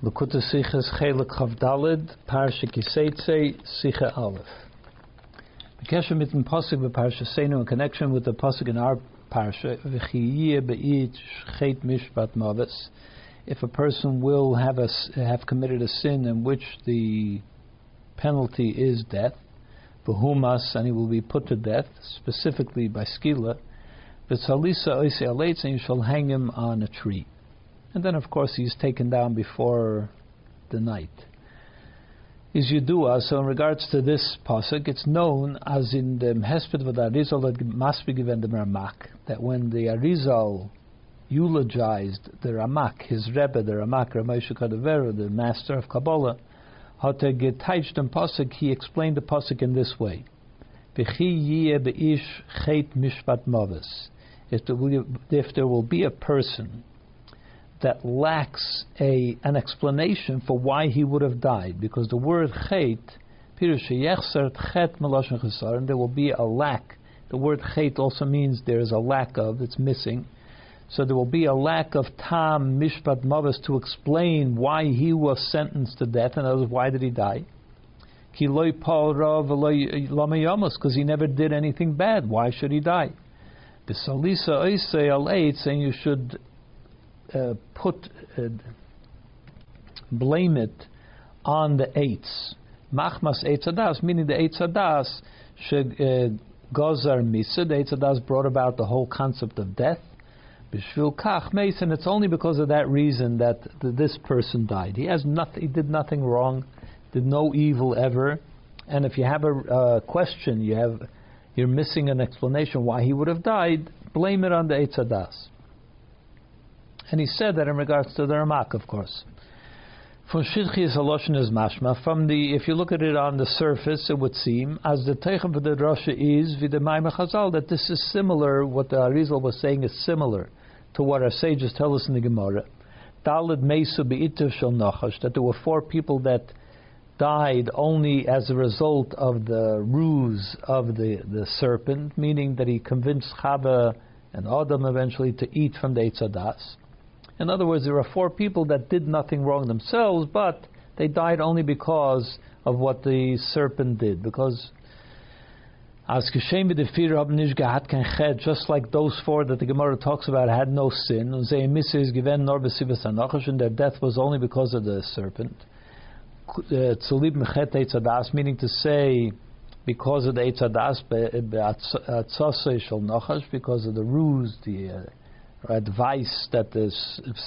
Lakuta Sichas Chelik Chavdalid, Parsha Ki Seitzei, Sicha Aleph. Bekesha mit dem Pasuk be Parsha Seinu in connection with the Pasuk in our Parsha, V'chiyiyeh be'it chet mishpat mavis, if a person will have, a, have committed a sin in which the penalty is death, v'humas, and he will be put to death, specifically by skila, v'tzalisa oise aleitz, and you shall hang him on a tree. And then, of course, he's taken down before the night. Is Yudua, so in regards to this pasuk, it's known as in the Hesped of the Arizal that must be given the Ramak, that when the Arizal eulogized the Ramak, his Rebbe, the Ramak, Ramesha Kadavera, the master of Kabbalah, how to get the pasuk, he explained the pasuk in this way: If there will be a person that lacks a an explanation for why he would have died, because the word chet, and there will be a lack. The word chet also means there is a lack of, it's missing. So there will be a lack of tam mishpat mavis to explain why he was sentenced to death, and others, why did he die? Because he never did anything bad. Why should he die? The salisa saying you should put uh, blame it on the eights. Machmas eitzadas, meaning the eitzadas should uh, gozar misa. The eitzadas brought about the whole concept of death. Bishvil kach mason. It's only because of that reason that this person died. He has nothing. He did nothing wrong. Did no evil ever. And if you have a uh, question, you have you're missing an explanation why he would have died. Blame it on the eitzadas. And he said that in regards to the Ramak, of course. From Shidchi is mashma. From the, if you look at it on the surface, it would seem as the Teichem for the Rasha is v'demaim Chazal that this is similar. What the Arizal was saying is similar to what our sages tell us in the Gemara. Dalid Meisu be'itav shel Nachash that there were four people that died only as a result of the ruse of the, the serpent, meaning that he convinced Chava and Adam eventually to eat from the Eitzadas. In other words, there are four people that did nothing wrong themselves, but they died only because of what the serpent did. Because just like those four that the Gemara talks about had no sin, and their death was only because of the serpent. Uh, meaning to say, because of the Eitzadas, because of the ruse, the uh, advice that the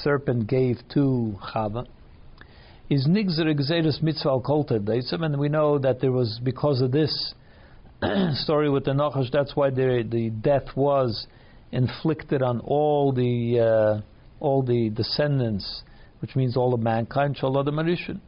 serpent gave to Chava is nigzer exeris mitzvah al and we know that there was because of this story with the Nachash, that's why the the death was inflicted on all the uh, all the descendants, which means all of mankind. Shalom Marishan.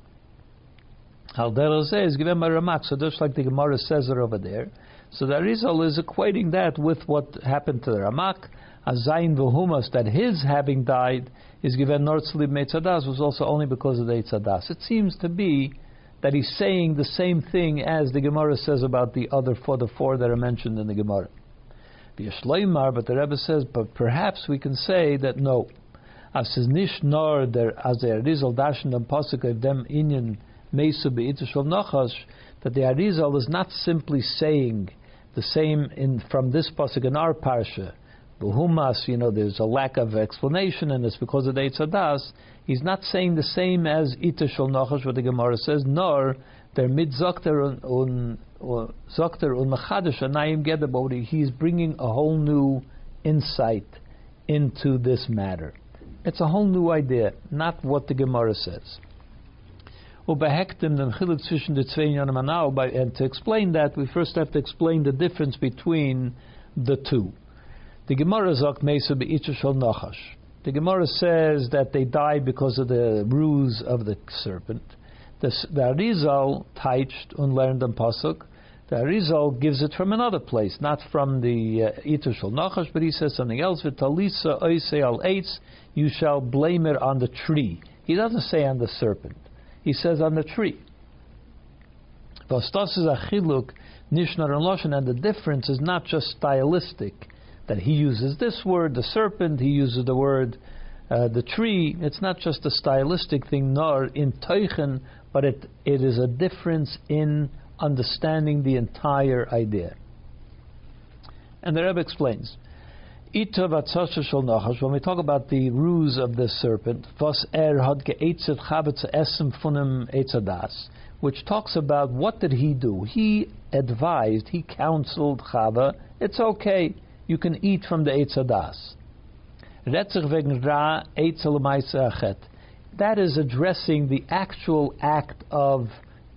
Al is given by Ramak, so just like the Gemara says over there. So the Arizal is equating that with what happened to the Ramak Azayin v'humas that his having died is given Nortzlib Meitzadas was also only because of the Eitzadas. It seems to be that he's saying the same thing as the Gemara says about the other four, the four that are mentioned in the Gemara. But the Rebbe says, but perhaps we can say that no. As says nish nor der as the Arizal dashin and pasuk of them inyan meisu be'itashol nachash that the Arizal is not simply saying the same in from this pasuk in our parsha Humas, you know, there's a lack of explanation, and it's because of the Eitzadas. He's not saying the same as Ita Shol Nachash, what the Gemara says, nor der mit Zokter un Zokter un Machadish Anayim Gedabodi. He's bringing a whole new insight into this matter. It's a whole new idea, not what the Gemara says. And to explain that, we first have to explain the difference between the two. The Gemara Mesa be'itzushol nachash. The Gemara says that they died because of the ruse of the serpent. The, the Arizal teicht and learned on pasuk. The Arizal gives it from another place, not from the uh, Itushol Nachash, but he says something else. V'talisa oise al eitz, you shall blame it on the tree. He doesn't say on the serpent. He says on the tree. Vastas is a chiluk, nishnar and loshen, and the difference is not just stylistic that he uses this word, the serpent, he uses the word Uh, the tree, it's not just a stylistic thing, nor in teuchen, but it, it is a difference in understanding the entire idea. And the Rebbe explains, when we talk about the ruse of the serpent, er which talks about what did he do? He advised, he counseled Chava, it's okay, you can eat from the etzadas. That is addressing the actual act of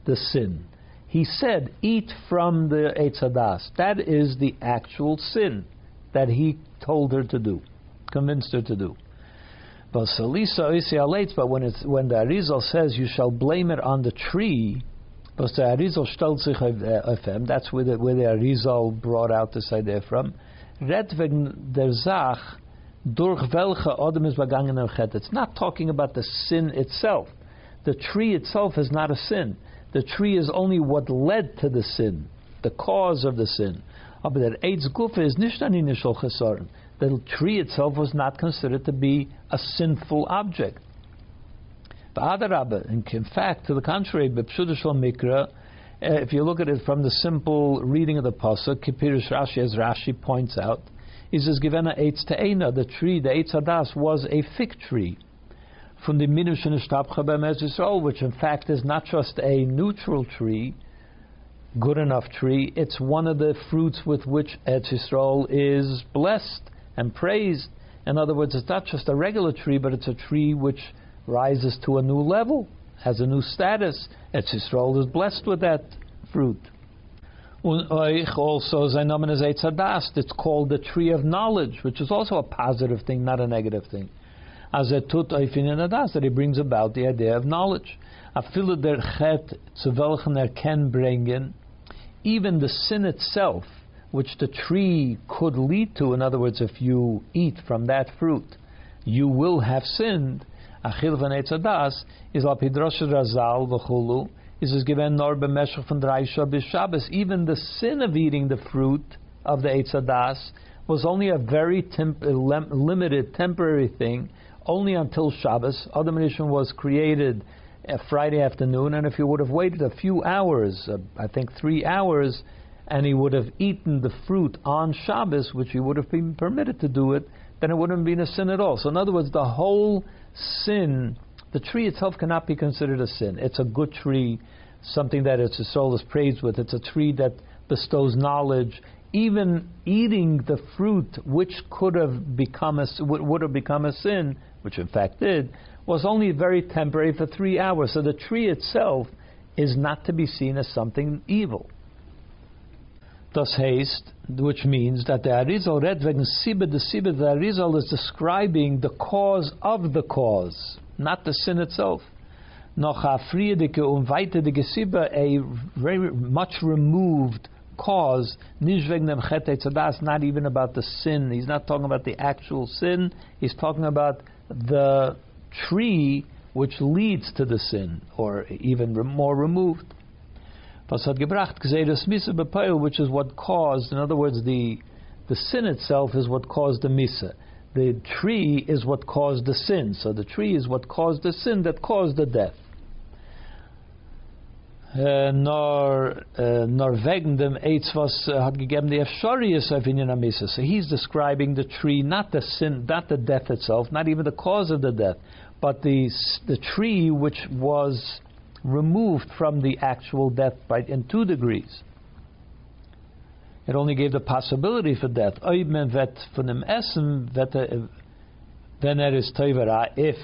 the sin. He said, eat from the etzadas. That is the actual sin that he told her to do, convinced her to do. But when it's when the Arizal says you shall blame it on the tree, auf uh, That's where the, where the Arizal brought out this idea from. Red wegen der Zach durch welche Adam ist begangen It's not talking about the sin itself. The tree itself is not a sin. The tree is only what led to the sin, the cause of the sin. Aber der Eitz Gufa is nicht an initial chesaron. The tree itself was not considered to be a sinful object. In fact, to the contrary, Mikra, eh, if you look at it from the simple reading of the pasuk, Kipirish Rashi, as Rashi points out, he says, "Givena eitz te'ena." The tree, the eitz hadas, was a fig tree from the Minush and which in fact is not just a neutral tree, good enough tree, it's one of the fruits with which Eretz Yisrael is blessed and praised. In other words, it's not just a regular tree, but it's a tree which rises to a new level, has a new status. Eretz Yisrael is blessed with that fruit. Also, it's called the tree of knowledge, which is also a positive thing, not a negative thing. As a tut that he brings about the idea of knowledge. Even the sin itself, which the tree could lead to, in other words, if you eat from that fruit, you will have sinned. Achil van Etzadas is al pidrosh razal v'chulu, is is given nor b'meshach von drei Shabbos. Even the sin of eating the fruit of the Etzadas was only a very temp- limited, temporary thing, only until Shabbos. Adam Rishon was created a Friday afternoon, and if you would have waited a few hours, uh, I think three hours, and he would have eaten the fruit on Shabbos, which he would have been permitted to do it, then it wouldn't have been a sin at all. So, in other words, the whole sin, the tree itself cannot be considered a sin. It's a good tree, something that its soul is praised with. It's a tree that bestows knowledge. Even eating the fruit, which could have become a, would have become a sin, which in fact did, was only very temporary for three hours. So the tree itself is not to be seen as something evil. Thus haste, which means that the Arizal read wegen Sibbe, the Sibbe, the Arizal is describing the cause of the cause, not the sin itself. Noch a friedike und Sibbe, a very much removed cause, nicht wegen dem not even about the sin. He's not talking about the actual sin, he's talking about the tree which leads to the sin, or even more removed. Which is what caused, in other words, the, the sin itself is what caused the misa. The tree is what caused the sin. So the tree is what caused the sin that caused the death. Uh, nor uh, nor dem Eitz was uh, hat So he's describing the tree, not the sin, not the death itself, not even the cause of the death, but the the tree which was removed from the actual death by in two degrees. It only gave the possibility for death. Uh, then there is if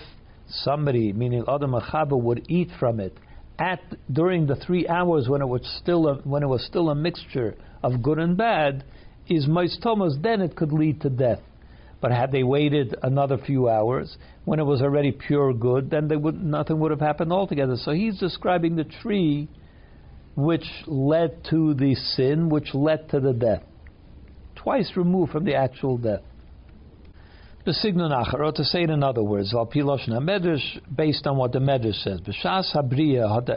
somebody, meaning Adam Achaba, would eat from it at during the three hours when it was still a, when it was still a mixture of good and bad, is Thomas, then it could lead to death. But had they waited another few hours, when it was already pure good, then would, nothing would have happened altogether. So he's describing the tree which led to the sin, which led to the death. Twice removed from the actual death. The signal nacher, or to say it in other words, based on what the medrash says, had the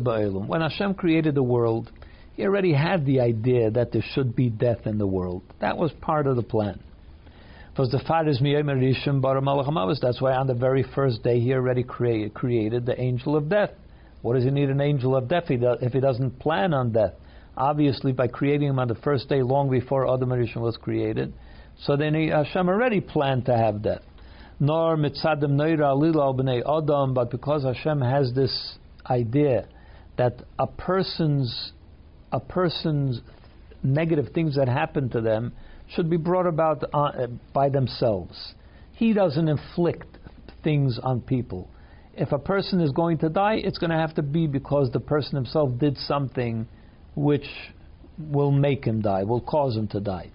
to. When Hashem created the world, He already had the idea that there should be death in the world. That was part of the plan. Because the father is Rishon Bara Malach That's why on the very first day he already created, created the angel of death. What does he need an angel of death if he doesn't plan on death? Obviously, by creating him on the first day, long before Adam was created, so then he, Hashem already planned to have death. Nor mitzadim neira alila b'nei Adam, but because Hashem has this idea that a person's a person's negative things that happen to them should be brought about uh, by themselves. He doesn't inflict things on people. If a person is going to die, it's going to have to be because the person himself did something which will make him die, will cause him to die.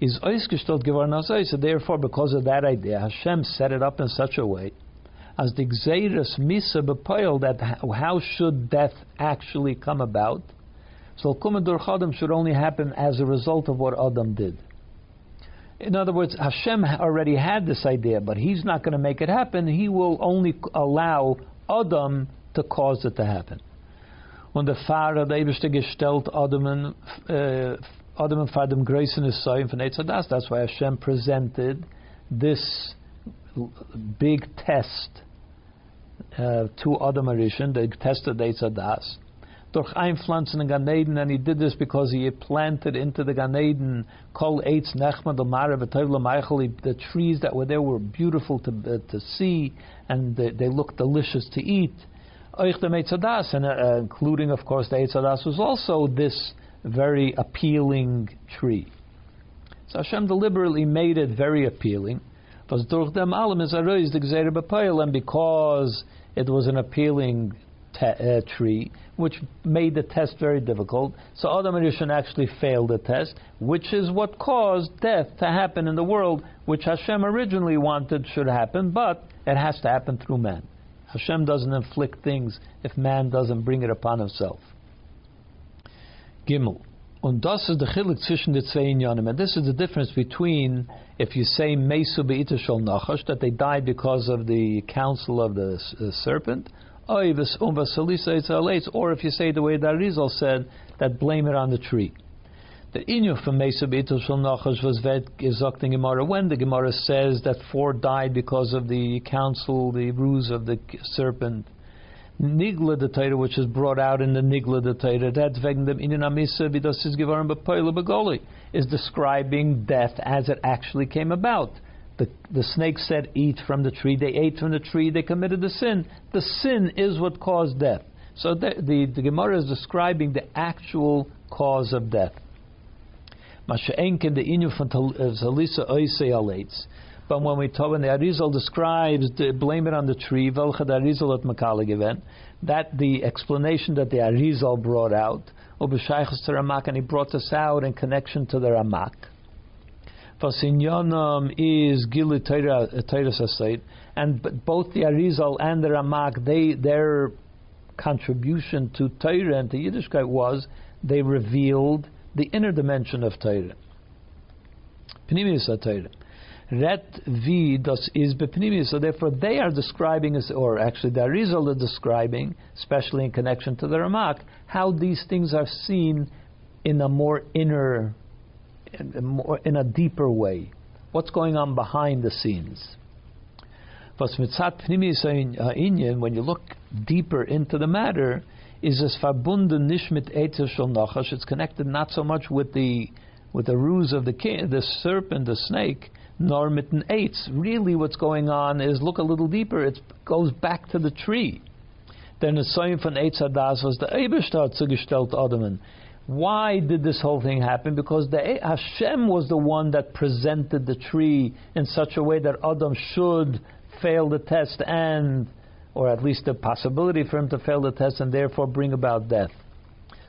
So therefore, because of that idea, Hashem set it up in such a way as the Gzeiras Misa bepoil that how should death actually come about? So Kumadur Chadam should only happen as a result of what Adam did. In other words, Hashem already had this idea, but He's not going to make it happen. He will only allow Adam to cause it to happen. When the Fahrer der Eberste gestellt Adam Adam and Fadim grace in his son for Netzadas. That's why Hashem presented this big test uh, to Adam Arishan, the test of Netzadas durch einpflanzen in Gan Eden, and he did this because he planted into the Gan Eden kol eitz nechma domara the trees that were there were beautiful to, uh, to see, and they, they looked delicious to eat. Oich the Meitzadas, and uh, including, of course, the Eitzadas was also this very appealing tree. So Hashem deliberately made it very appealing. And because it was an appealing te- uh, tree, which made the test very difficult. So Adam and Rishon actually failed the test, which is what caused death to happen in the world, which Hashem originally wanted should happen, but it has to happen through man. Hashem doesn't inflict things if man doesn't bring it upon himself. Gimel. Und das ist der Chilik zwischen den zwei. And this is the difference between if you say Mesu be'itashol nachash, that they died because of the counsel of the uh, serpent, or if you say the way that Rizal said, that blame it on the tree. The inyo from Shal Nachash was Gemara when the Gemara says that four died because of the counsel, the ruse of the serpent. Nigla the Torah, which is brought out in the Nigla the Torah, that's wegen dem Inin Amisa vidas is givarim bepoile begoli, is describing death as it actually came about. The, the snake said, Eat from the tree. They ate from the tree. They committed the sin. The sin is what caused death. So the, the, the Gemara is describing the actual cause of death. Uh, but when we talk, when the Arizal describes, the, blame it on the tree, that the explanation that the Arizal brought out, and he brought this out in connection to the Ramak. Fasinyanam is Gili Torah uh, and both the Arizal and the Ramak, they their contribution to Torah and to Yiddishkeit was they revealed the inner dimension of Torah. Pnimius Torah. Ret V das is bepnimius. So therefore, they are describing, or actually, the Arizal are describing, especially in connection to the Ramak, how these things are seen in a more inner in a deeper way. What's going on behind the scenes? Uh, when you look deeper into the matter, is as verbunden nicht mit Nachash. It's connected not so much with the with the ruse of the king, the serpent, the snake, nor mit eitz. Really, what's going on is look a little deeper. It goes back to the tree. Then the sign von Eitz Hadas was the Eberstadt zugestellt Adamen. Why did this whole thing happen? Because the, eh, Hashem was the one that presented the tree in such a way that Adam should fail the test and, or at least the possibility for him to fail the test and therefore bring about death.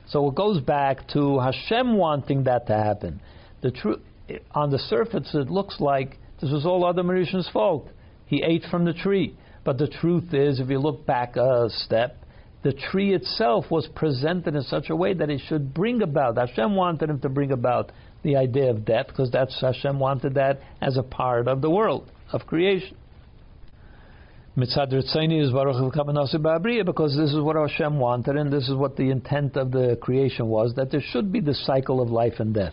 So it goes back to Hashem wanting that to happen. The tr- eh, on the surface, it looks like this was all Adam Arishan's fault. He ate from the tree. But the truth is, if you look back a step, the tree itself was presented in such a way that it should bring about. Hashem wanted him to bring about the idea of death because that's Hashem wanted that as a part of the world of creation. Is because this is what Hashem wanted and this is what the intent of the creation was that there should be the cycle of life and death.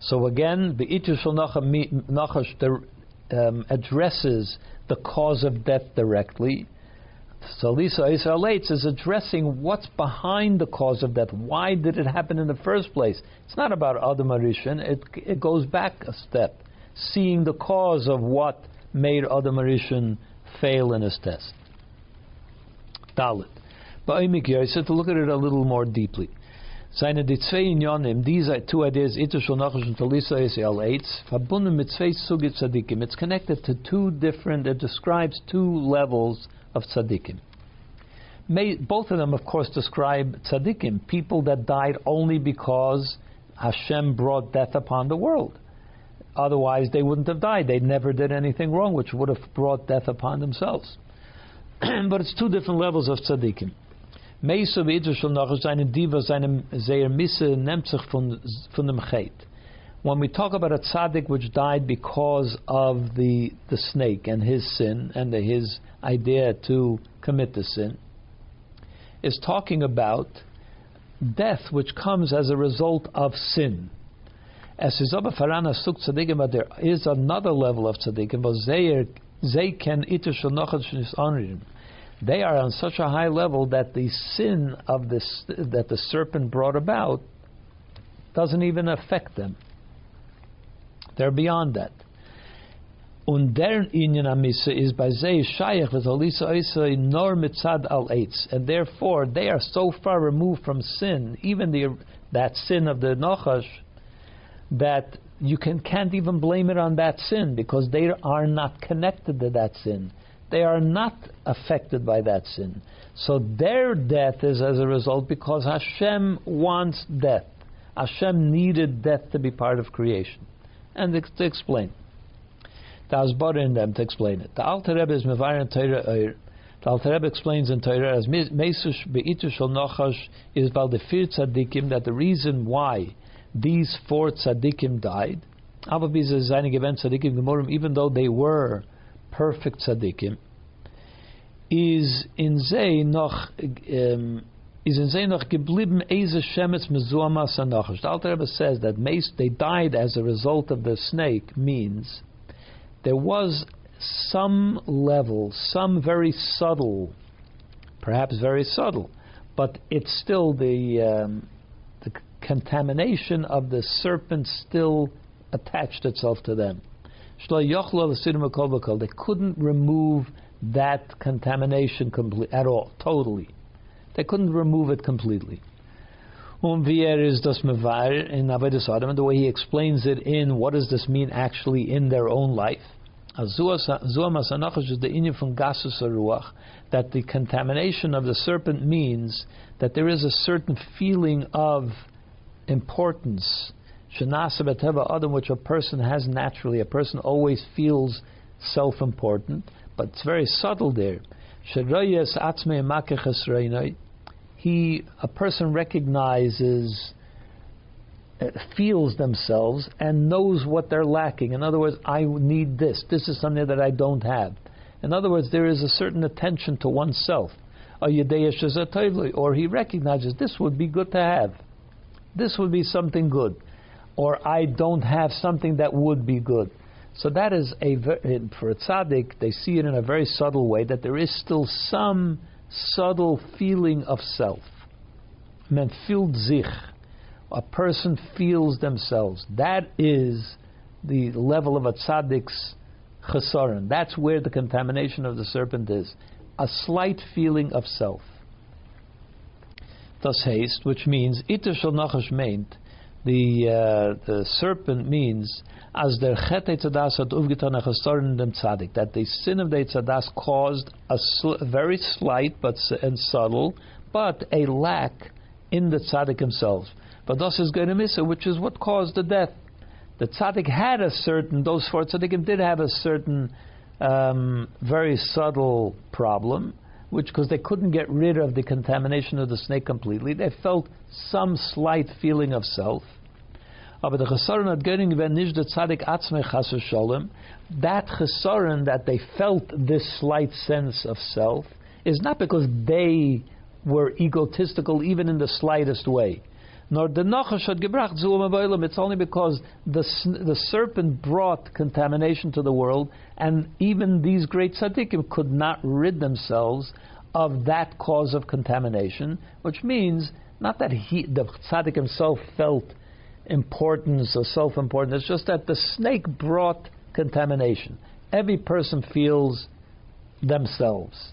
So again, the Shal Nachash um, addresses the cause of death directly. So Lisa Israelites is addressing what's behind the cause of death. Why did it happen in the first place? It's not about Adam. It, it goes back a step, seeing the cause of what made Adam fail in his test. Dalit. But I said to look at it a little more deeply. Unionen, diese two ideas. It's connected to two different, it describes two levels of Tzadikim. May, both of them, of course, describe Tzadikim, people that died only because Hashem brought death upon the world. Otherwise, they wouldn't have died. They never did anything wrong, which would have brought death upon themselves. but it's two different levels of Chet. When we talk about a tzaddik which died because of the, the snake and his sin and the, his idea to commit the sin, is talking about death which comes as a result of sin. As farana suk tzaddikim, but there is another level of onrim they are on such a high level that the sin of this that the serpent brought about doesn't even affect them. They're beyond that. Und deren Inyan Amisa is by Shayach with Alisa Isa nor mitzad al eitz, and therefore they are so far removed from sin, even the that sin of the Nachash, that you can can't even blame it on that sin because they are not connected to that sin they are not affected by that sin. So their death is as a result because Hashem wants death. Hashem needed death to be part of creation. And to explain. The Asbar in them to explain it. The Alter Rebbe is Torah The Alter Rebbe explains in Torah as Mesush Be'itu Shal Nochash is about the fear tzaddikim that the reason why these four tzaddikim died, even though they were perfect tzaddikim, is in zay noch um, is in zay noch geblieben eze shemetz mezuamas anachash. The Alter Rebbe says that they died as a result of the snake means there was some level, some very subtle, perhaps very subtle, but it's still the um, the contamination of the serpent still attached itself to them. They couldn't remove that contamination complete, at all, totally. They couldn't remove it completely. Um, is das mevar in Avodas Adam, the way he explains it in what does this mean actually in their own life. Is the from gasus ruach that the contamination of the serpent means that there is a certain feeling of importance adam, which a person has naturally. A person always feels self-important, but it's very subtle there. He, a person recognizes, uh, feels themselves, and knows what they're lacking. In other words, I need this. This is something that I don't have. In other words, there is a certain attention to oneself. Or he recognizes this would be good to have. This would be something good or I don't have something that would be good. So that is a for a tzaddik, they see it in a very subtle way that there is still some subtle feeling of self. Men fühlt sich. A person feels themselves. That is the level of a tzaddik's chesaron. That's where the contamination of the serpent is. A slight feeling of self. Das heißt, which means, iter shall nachash meint, the uh, the serpent means as der chet etzadas dem that the sin of the etzadas caused a sl- very slight but and subtle but a lack in the tzaddik himself. But das is going to miss it, which is what caused the death. The tzaddik had a certain; those four tzaddikim did have a certain um, very subtle problem, which because they couldn't get rid of the contamination of the snake completely, they felt some slight feeling of self. Aber the chesaron shalom, that chesaron that they felt this slight sense of self is not because they were egotistical even in the slightest way. Nor the nachash had gebracht zulum It's only because the the serpent brought contamination to the world, and even these great tzaddikim could not rid themselves of that cause of contamination, which means not that he, the tzaddik himself felt importance or self-importance. It's just that the snake brought contamination. Every person feels themselves.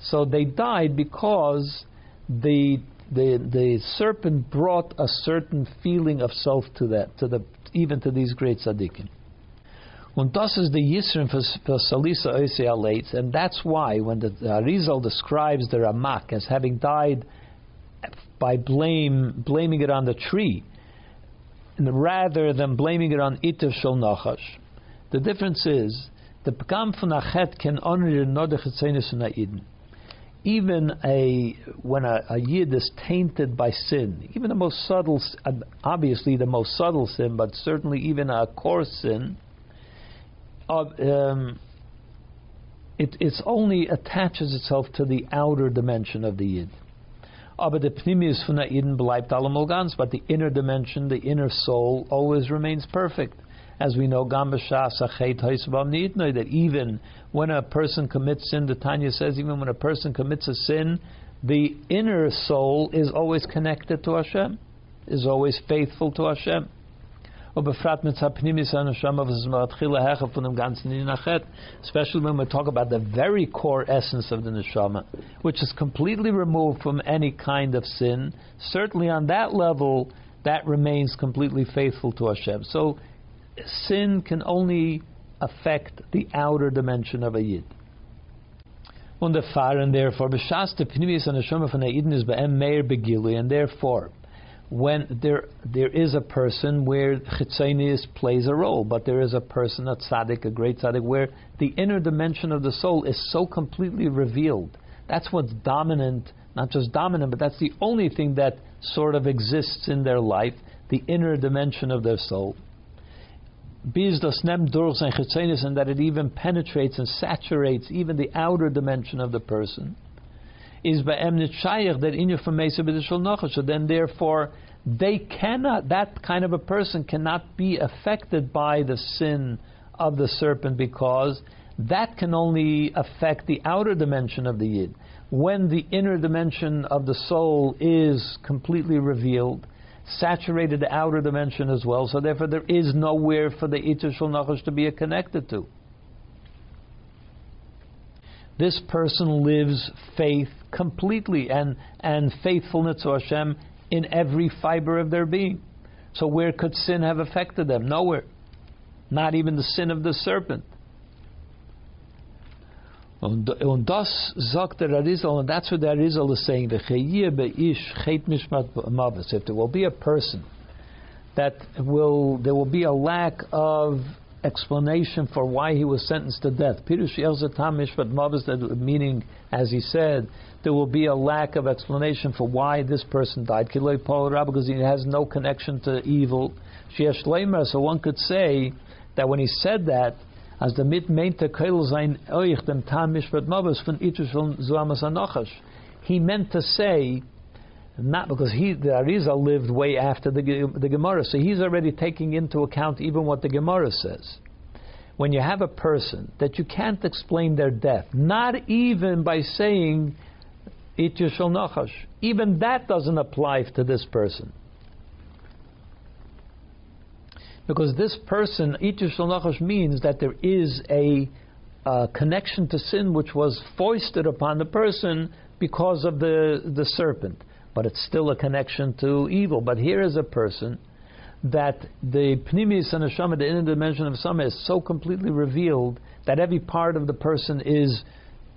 So they died because the the the serpent brought a certain feeling of self to that to the even to these great tzaddikim. Und das is the Yisrim for Salisa Oisei and that's why when the Arizal describes the Ramak as having died by blame blaming it on the tree, rather than blaming it on Shal Nachash, the difference is the Pekam von Achet can honor the Nodech even a when a, a yid is tainted by sin, even the most subtle, obviously the most subtle sin, but certainly even a coarse sin, of, um, it it's only attaches itself to the outer dimension of the yid. But the inner dimension, the inner soul, always remains perfect as we know, that even when a person commits sin, the Tanya says, even when a person commits a sin, the inner soul is always connected to Hashem, is always faithful to Hashem. Especially when we talk about the very core essence of the neshama, which is completely removed from any kind of sin. Certainly on that level, that remains completely faithful to Hashem. So sin can only affect the outer dimension of a yid. Und and therefore, b'shas the pnimis and neshama von Eden is be'em meir begilui, and therefore, when there there is a person where chitzonius plays a role, but there is a person, a tzaddik, a great tzaddik, where the inner dimension of the soul is so completely revealed. That's what's dominant, not just dominant, but that's the only thing that sort of exists in their life, the inner dimension of their soul bis das nem durch and that it even penetrates and saturates even the outer dimension of the person, is ba'em nitshayach that in your famesa b'dishal So then, therefore, they cannot. That kind of a person cannot be affected by the sin of the serpent because that can only affect the outer dimension of the yid. When the inner dimension of the soul is completely revealed, saturated the outer dimension as well, so therefore there is nowhere for the Shul Nachash to be connected to. This person lives faith completely and, and faithfulness to Hashem in every fiber of their being. So where could sin have affected them? Nowhere. Not even the sin of the serpent. Und, und das sagt der Arizal, and that's what the Arizal is saying, if there will be a person that will, there will be a lack of explanation for why he was sentenced to death. Meaning, as he said, there will be a lack of explanation for why this person died. Because he has no connection to evil. So one could say that when he said that, as the mit meinte keil sein euch dem tam mishpat mavos von itzushon zuamas anochash. He meant to say, not because he the Arizal lived way after the the Gemara, so he's already taking into account even what the Gemara says. When you have a person that you can't explain their death, not even by saying it shall nachash, even that doesn't apply to this person. Because this person, Nachash, means that there is a connection to sin which was foisted upon the person because of the, the serpent. But it's still a connection to evil. But here is a person that the Pnimis and Neshama, the inner dimension of Sama, is so completely revealed that every part of the person is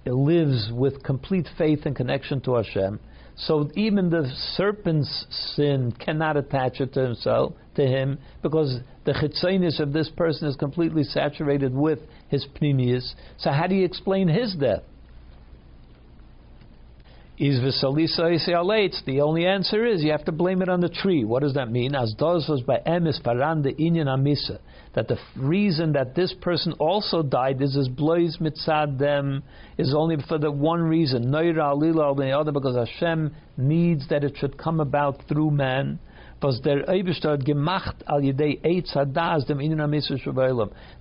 lives with complete faith and connection to Hashem so even the serpent's sin cannot attach it to himself, to him, because the chitzanis of this person is completely saturated with his pnimius. So how do you explain his death? Is alates? The only answer is you have to blame it on the tree. What does that mean? As does was by emes paran the inyan amisa. That the reason that this person also died is as blois mitzad them is only for the one reason. Noira alila the other because Hashem needs that it should come about through man. That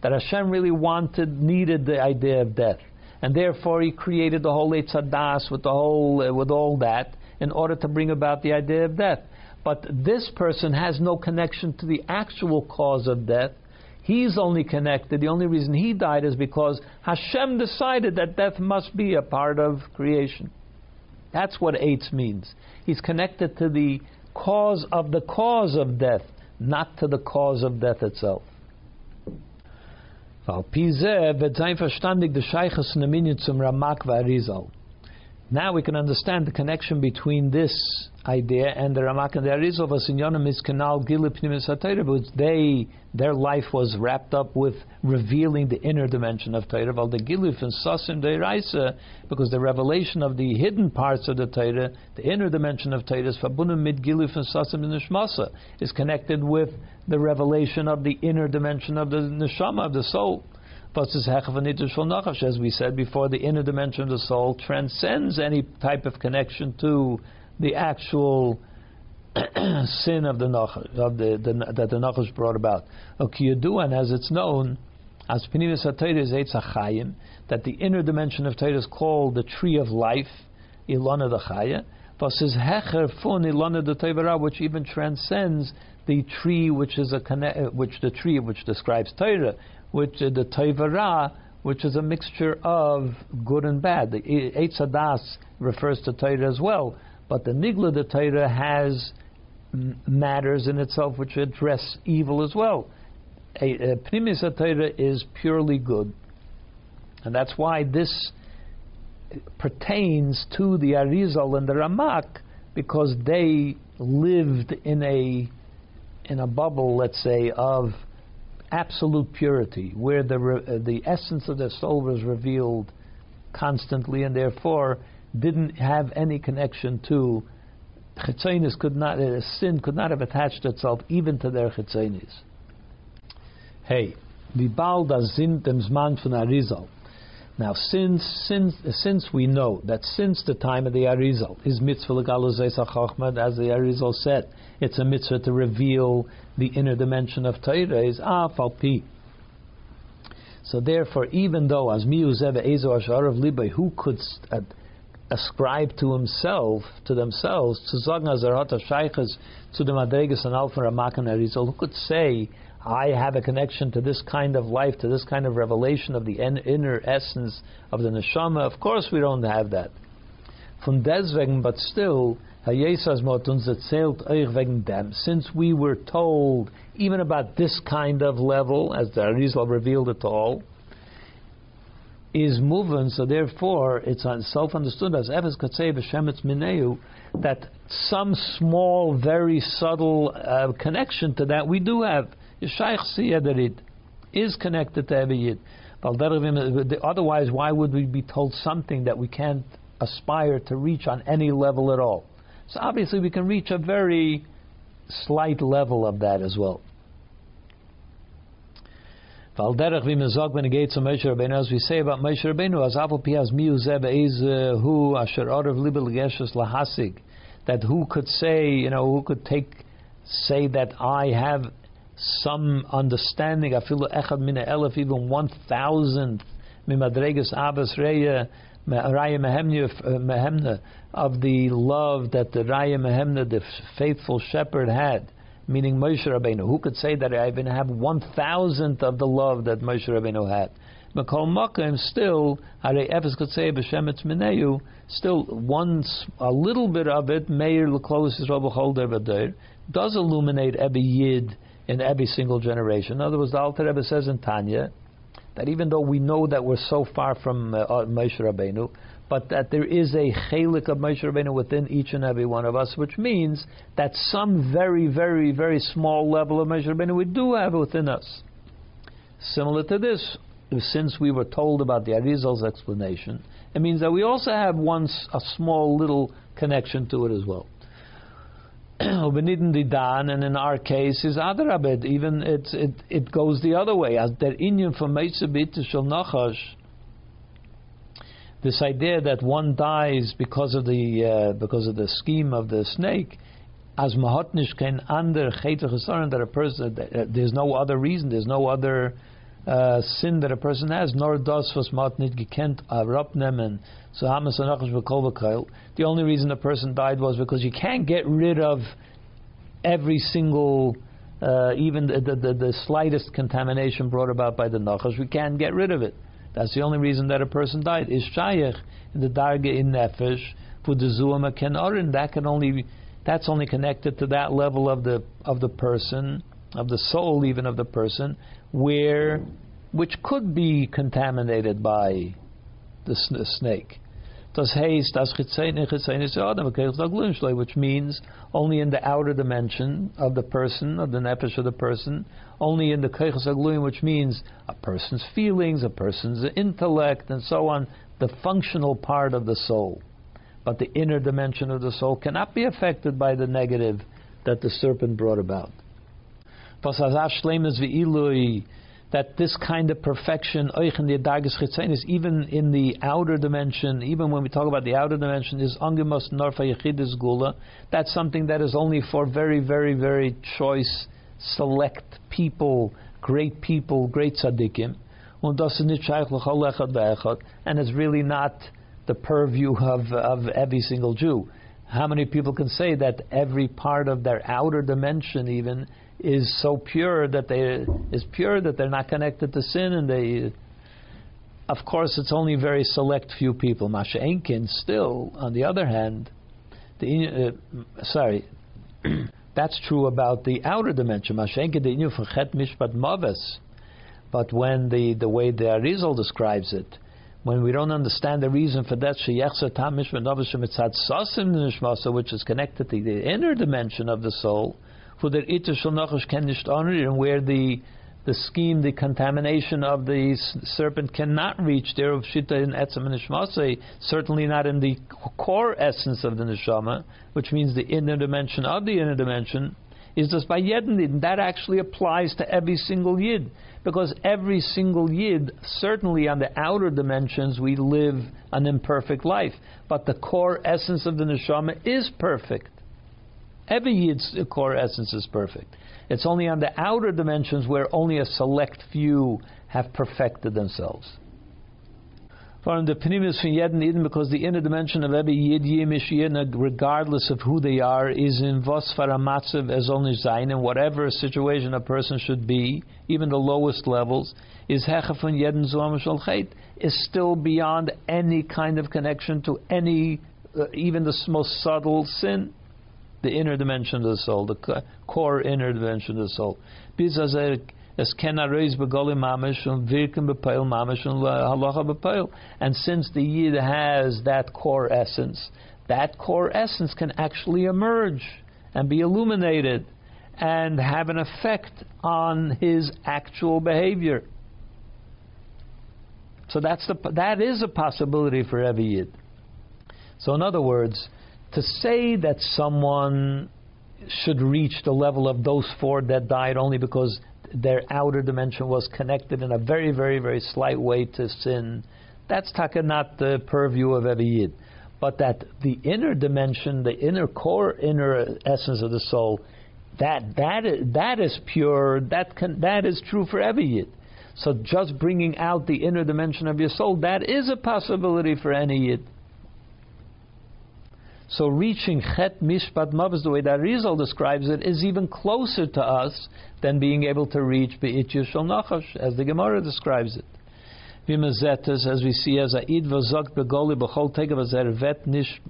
Hashem really wanted, needed the idea of death and therefore he created the whole Eitzadas with the whole uh, with all that in order to bring about the idea of death. But this person has no connection to the actual cause of death. He's only connected. The only reason he died is because Hashem decided that death must be a part of creation. That's what eitz means. He's connected to the cause of the cause of death, not to the cause of death itself. ועל פי זה, ואת verstandig der Scheiches in der Minion zum Ramak war Rizal. Now we can understand the connection between this idea and the Ramak and the was in is Kanal which they their life was wrapped up with revealing the inner dimension of Torah, while the Giluf and Sasim Deiraisa, uh, because the revelation of the hidden parts of the Torah, the inner dimension of Torah, is Fabunum mid Giluf and Sasim Nishmasa, is connected with the revelation of the inner dimension of the Neshama, of the soul. As we said before, the inner dimension of the soul transcends any type of connection to the actual sin of the nachash, of the, the, that the nachash brought about. and as it's known, as Pinimis HaTorah is Eitz that the inner dimension of Torah is called the tree of life, Ilana the Chaya, versus Hecher Fun Ilana the Tevara, which even transcends the tree which is a which the tree which describes Torah, which uh, the Tevara, which is a mixture of good and bad. The Eitz Hadas refers to Torah as well, but the Nigla the Torah has matters in itself which address evil as well. A, a Pnimis Torah is purely good, and that's why this pertains to the Arizal and the Ramak because they lived in a in a bubble, let's say, of absolute purity, where the uh, the essence of their soul was revealed constantly, and therefore didn't have any connection to chitzonis could not uh, sin could not have attached itself even to their chitzonis. Hey, wie bald das dem Arizal. Now, since since since we know that since the time of the Arizal is mitzvah legaluzay as the Arizal said, it's a mitzvah to reveal the inner dimension of Torah is afal So therefore, even though as miuzeve ezo ashar of libay, who could uh, ascribe to himself, to themselves, to azarat shaykhas, to the madregas and alfa ramakan arizal, who could say, I have a connection to this kind of life, to this kind of revelation of the inner essence of the neshama. Of course, we don't have that. From deswegen, but still, since we were told even about this kind of level, as the Arizal revealed it all, is moving, so therefore it's self understood as Eves Katzei B'Shemetz Mineu that some small, very subtle uh, connection to that we do have. Yishayich Siyadarit is connected to every. Otherwise, why would we be told something that we can't aspire to reach on any level at all? So obviously, we can reach a very slight level of that as well. Val derech wie man Moshe Rabbeinu, as we say about Moshe Rabbeinu, as Aval Pi has miu zeh uh, be'ez hu asher orav libel geshes lahasig, that who could say, you know, who could take, say that I have some understanding, afilu echad min elef, even one thousandth, mimadreges abas reya, Raya Mehemna, uh, of the love that the Raya Mehemna, the faithful shepherd, had meaning Moshe Rabbeinu. Who could say that I even have one thousandth of the love that Moshe Rabbeinu had? Makol Makim still, Hare Efes could say B'Shemetz Mineu, still once a little bit of it, Meir L'Klos Yisrael B'Chol does illuminate every Yid in every single generation. In other words, the Alter Rebbe says in Tanya that even though we know that we're so far from uh, uh Moshe Rabbeinu, but that there is a chelik of Moshe Rabbeinu within each and every one of us, which means that some very, very, very small level of Moshe Rabbeinu we do have within us. Similar to this, since we were told about the Arizal's explanation, it means that we also have once a small little connection to it as well. and in our case is adrabed. Even it, it it goes the other way. As der inyan from shel nachash. This idea that one dies because of the uh, because of the scheme of the snake, as mahotnish can under that a person uh, there's no other reason, there's no other uh, sin that a person has, nor does was matnit gekent arapnem and so hamas The only reason a person died was because you can't get rid of every single, uh, even the, the, the, the, slightest contamination brought about by the nachash. We can't get rid of it. That's the only reason that a person died. Is shayach in the darga in nefesh for the zuama ken orin. That can only that's only connected to that level of the of the person of the soul, even of the person, where which could be contaminated by the snake. Which means only in the outer dimension of the person, of the nefesh of the person, only in the keichas agluim, which means a person's feelings, a person's intellect, and so on, the functional part of the soul. But the inner dimension of the soul cannot be affected by the negative that the serpent brought about that this kind of perfection, even in the outer dimension, even when we talk about the outer dimension, is. That's something that is only for very, very, very choice, select people, great people, great tzaddikim. And it's really not the purview of, of every single Jew. How many people can say that every part of their outer dimension, even, is so pure that they is pure that they're not connected to sin, and they. Of course, it's only very select few people. Masha Enkin, still, on the other hand, the uh, sorry, that's true about the outer dimension. Masha Enkin, the chet mishpat maves. But when the the way the Arizal describes it, when we don't understand the reason for that, which is connected to the inner dimension of the soul, for the iter nachash ken and where the the scheme, the contamination of the serpent cannot reach there of shita in etzem nishmasei, certainly not in the core essence of the neshama, which means the inner dimension of the inner dimension, is just by yedin. That actually applies to every single yid, because every single yid, certainly on the outer dimensions, we live an imperfect life, but the core essence of the neshama is perfect. Every Yid's core essence is perfect. It's only on the outer dimensions where only a select few have perfected themselves. For the Pnimius from Yed and Eden, because the inner dimension of every Yid, Yimish regardless of who they are, is in Vos Faramatzev as only Zayin, in whatever situation a person should be, even the lowest levels, is Hecha von Yed and Zoam is still beyond any kind of connection to any, uh, even the most subtle sin the inner dimension of the soul, the core inner dimension of the soul. And since the yid has that core essence, that core essence can actually emerge and be illuminated and have an effect on his actual behavior. So that's the that is a possibility for every yid. So in other words, to say that someone should reach the level of those four that died only because their outer dimension was connected in a very, very, very slight way to sin, that's taka not the purview of every yid. But that the inner dimension, the inner core, inner essence of the soul, that that is, that is pure. That can, that is true for every yid. So just bringing out the inner dimension of your soul, that is a possibility for any yid. So reaching Chet Mishpat Mavas, the way that Arizal describes it, is even closer to us than being able to reach Be'it Yishal Nachash, as the Gemara describes it. Vimazetas, as we see as Aid Vazak Begoli Bechol Tegav Vet Nish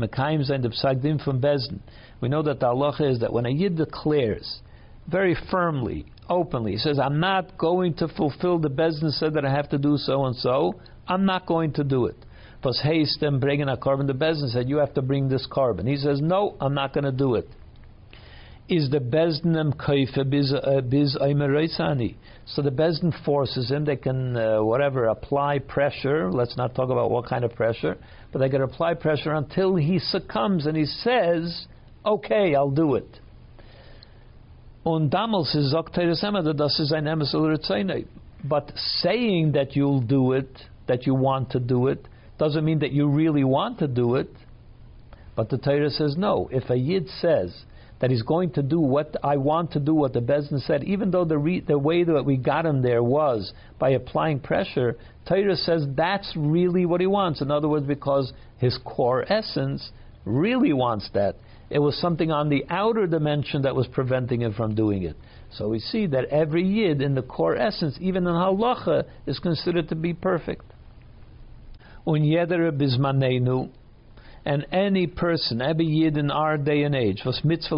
Mekayim Zain the Psagdim from Bezdin. We know that the halacha is that when a Yid declares very firmly, openly, he says, I'm not going to fulfill the Bezdin said that I have to do so and so, I'm not going to do it was haste and bringing a korban. The Bezdin said, You have to bring this korban. He says, No, I'm not going to do it. is the Bezdin Kaifa biz uh, So the Bezdin forces him, they can, uh, whatever, apply pressure. Let's not talk about what kind of pressure, but they can apply pressure until he succumbs and he says, okay, I'll do it. Damals das But saying that you'll do it, that you want to do it, doesn't mean that you really want to do it. But the Torah says no. If a Yid says, that he's going to do what I want to do, what the Bezdin said, even though the, re, the way that we got him there was by applying pressure, Torah says that's really what he wants. In other words, because his core essence really wants that. It was something on the outer dimension that was preventing him from doing it. So we see that every yid in the core essence, even in halacha, is considered to be perfect. Un bismanenu, and any person, every yid in our day and age, was mitzvah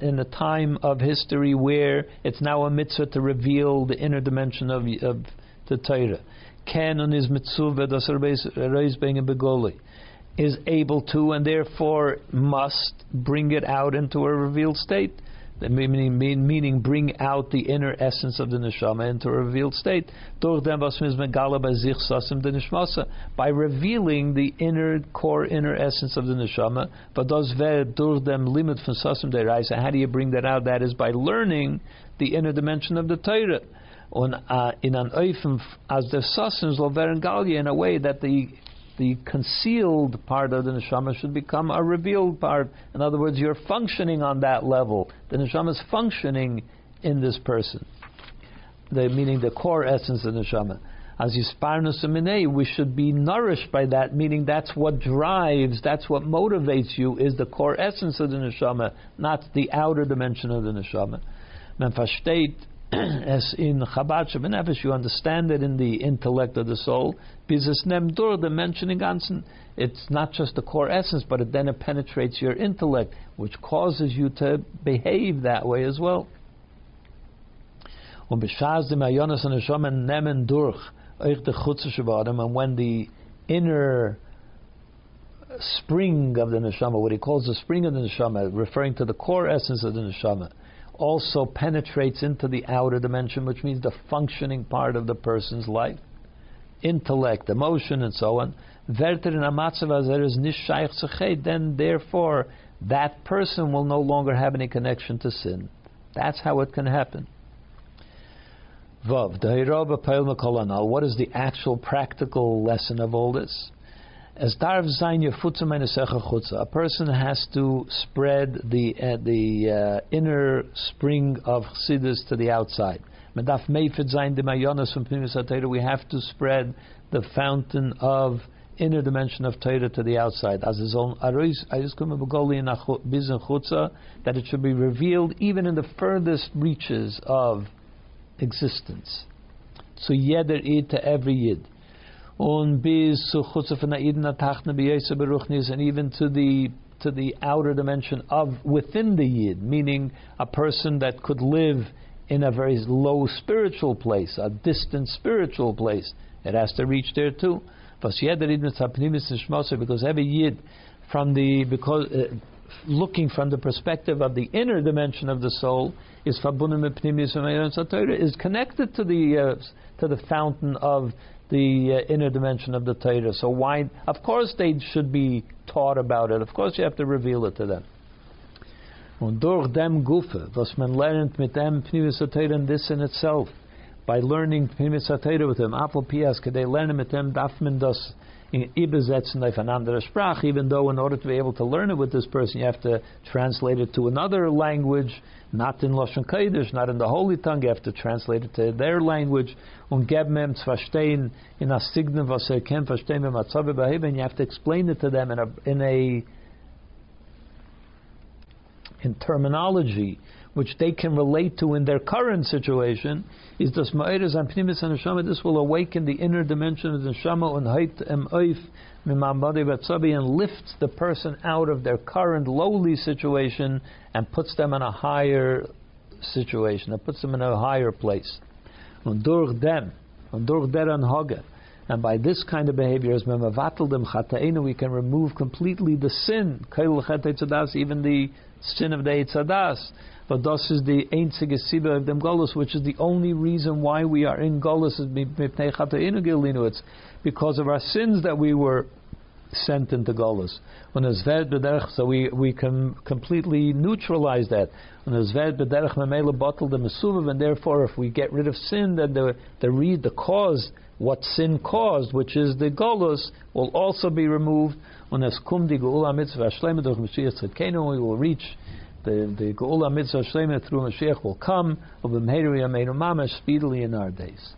in the time of history where it's now a mitzvah to reveal the inner dimension of, of the Torah. Canon is mitzvah das begoli is able to and therefore must bring it out into a revealed state meaning, meaning bring out the inner essence of the neshama into a revealed state. By revealing the inner core, inner essence of the neshama. How do you bring that out? That is by learning the inner dimension of the Torah. Uh, in an as the sasim in a way that the the concealed part of the neshama should become a revealed part. In other words, you're functioning on that level. The neshama is functioning in this person, the, meaning the core essence of the neshama. As yisparnus we should be nourished by that, meaning that's what drives, that's what motivates you, is the core essence of the neshama, not the outer dimension of the neshama. Versteht as in Chabad Shabbat you understand it in the intellect of the soul. Because Nemdur, the mentioning ganzen, it's not just the core essence, but it then it penetrates your intellect, which causes you to behave that way as well. And when the inner spring of the neshama, what he calls the spring of the neshama, referring to the core essence of the neshama, also penetrates into the outer dimension, which means the functioning part of the person's life, intellect, emotion, and so on. Then, therefore, that person will no longer have any connection to sin. That's how it can happen. What is the actual practical lesson of all this? As darf sein A person has to spread the uh, the uh, inner spring of chassidus to the outside. Medaf meifet sein de mayonas from Pnimius We have to spread the fountain of inner dimension of Torah to the outside. As his own that it should be revealed even in the furthest reaches of existence. So yeder it to every yid und bis and even to the to the outer dimension of within the Yid, meaning a person that could live in a very low spiritual place, a distant spiritual place. It has to reach there too. Because every Yid, from the because uh, looking from the perspective of the inner dimension of the soul, is is connected to the uh, to the fountain of the uh, inner dimension of the Torah. So why? Of course, they should be taught about it. Of course, you have to reveal it to them. Und durch dem Gufe, was man lernt mit dem Pnimius this in itself, by learning Pnimius with them, Apfel Pias, they learn mit dem, darf man das even though in order to be able to learn it with this person, you have to translate it to another language, not in Lashon Kodesh, not in the Holy Tongue. You have to translate it to their language. And you have to explain it to them in a, in a in terminology which they can relate to in their current situation, is das Ma'iris and Pnimius and Neshama, this will awaken the inner dimension of the Neshama and Hait em Oif and lifts the person out of their current lowly situation and puts them in a higher situation, it puts them in a higher place. And by this kind of behavior, as we can remove completely the sin, even the sin of the Eitz Hadaas. But this is the einzige Siba of dem Golus, which is the only reason why we are in Golus, it's because of our sins that we were sent into Golus. So we, we can completely neutralize that. And therefore, if we get rid of sin, then the, the, read, the cause, what sin caused, which is the Golus, will also be removed. Unaskumdi Gullah Mitzvah Shlem to Ms. Kenan we will reach the, the Geula Mitzvah Shlema through Mashiach will come, speedily in our days.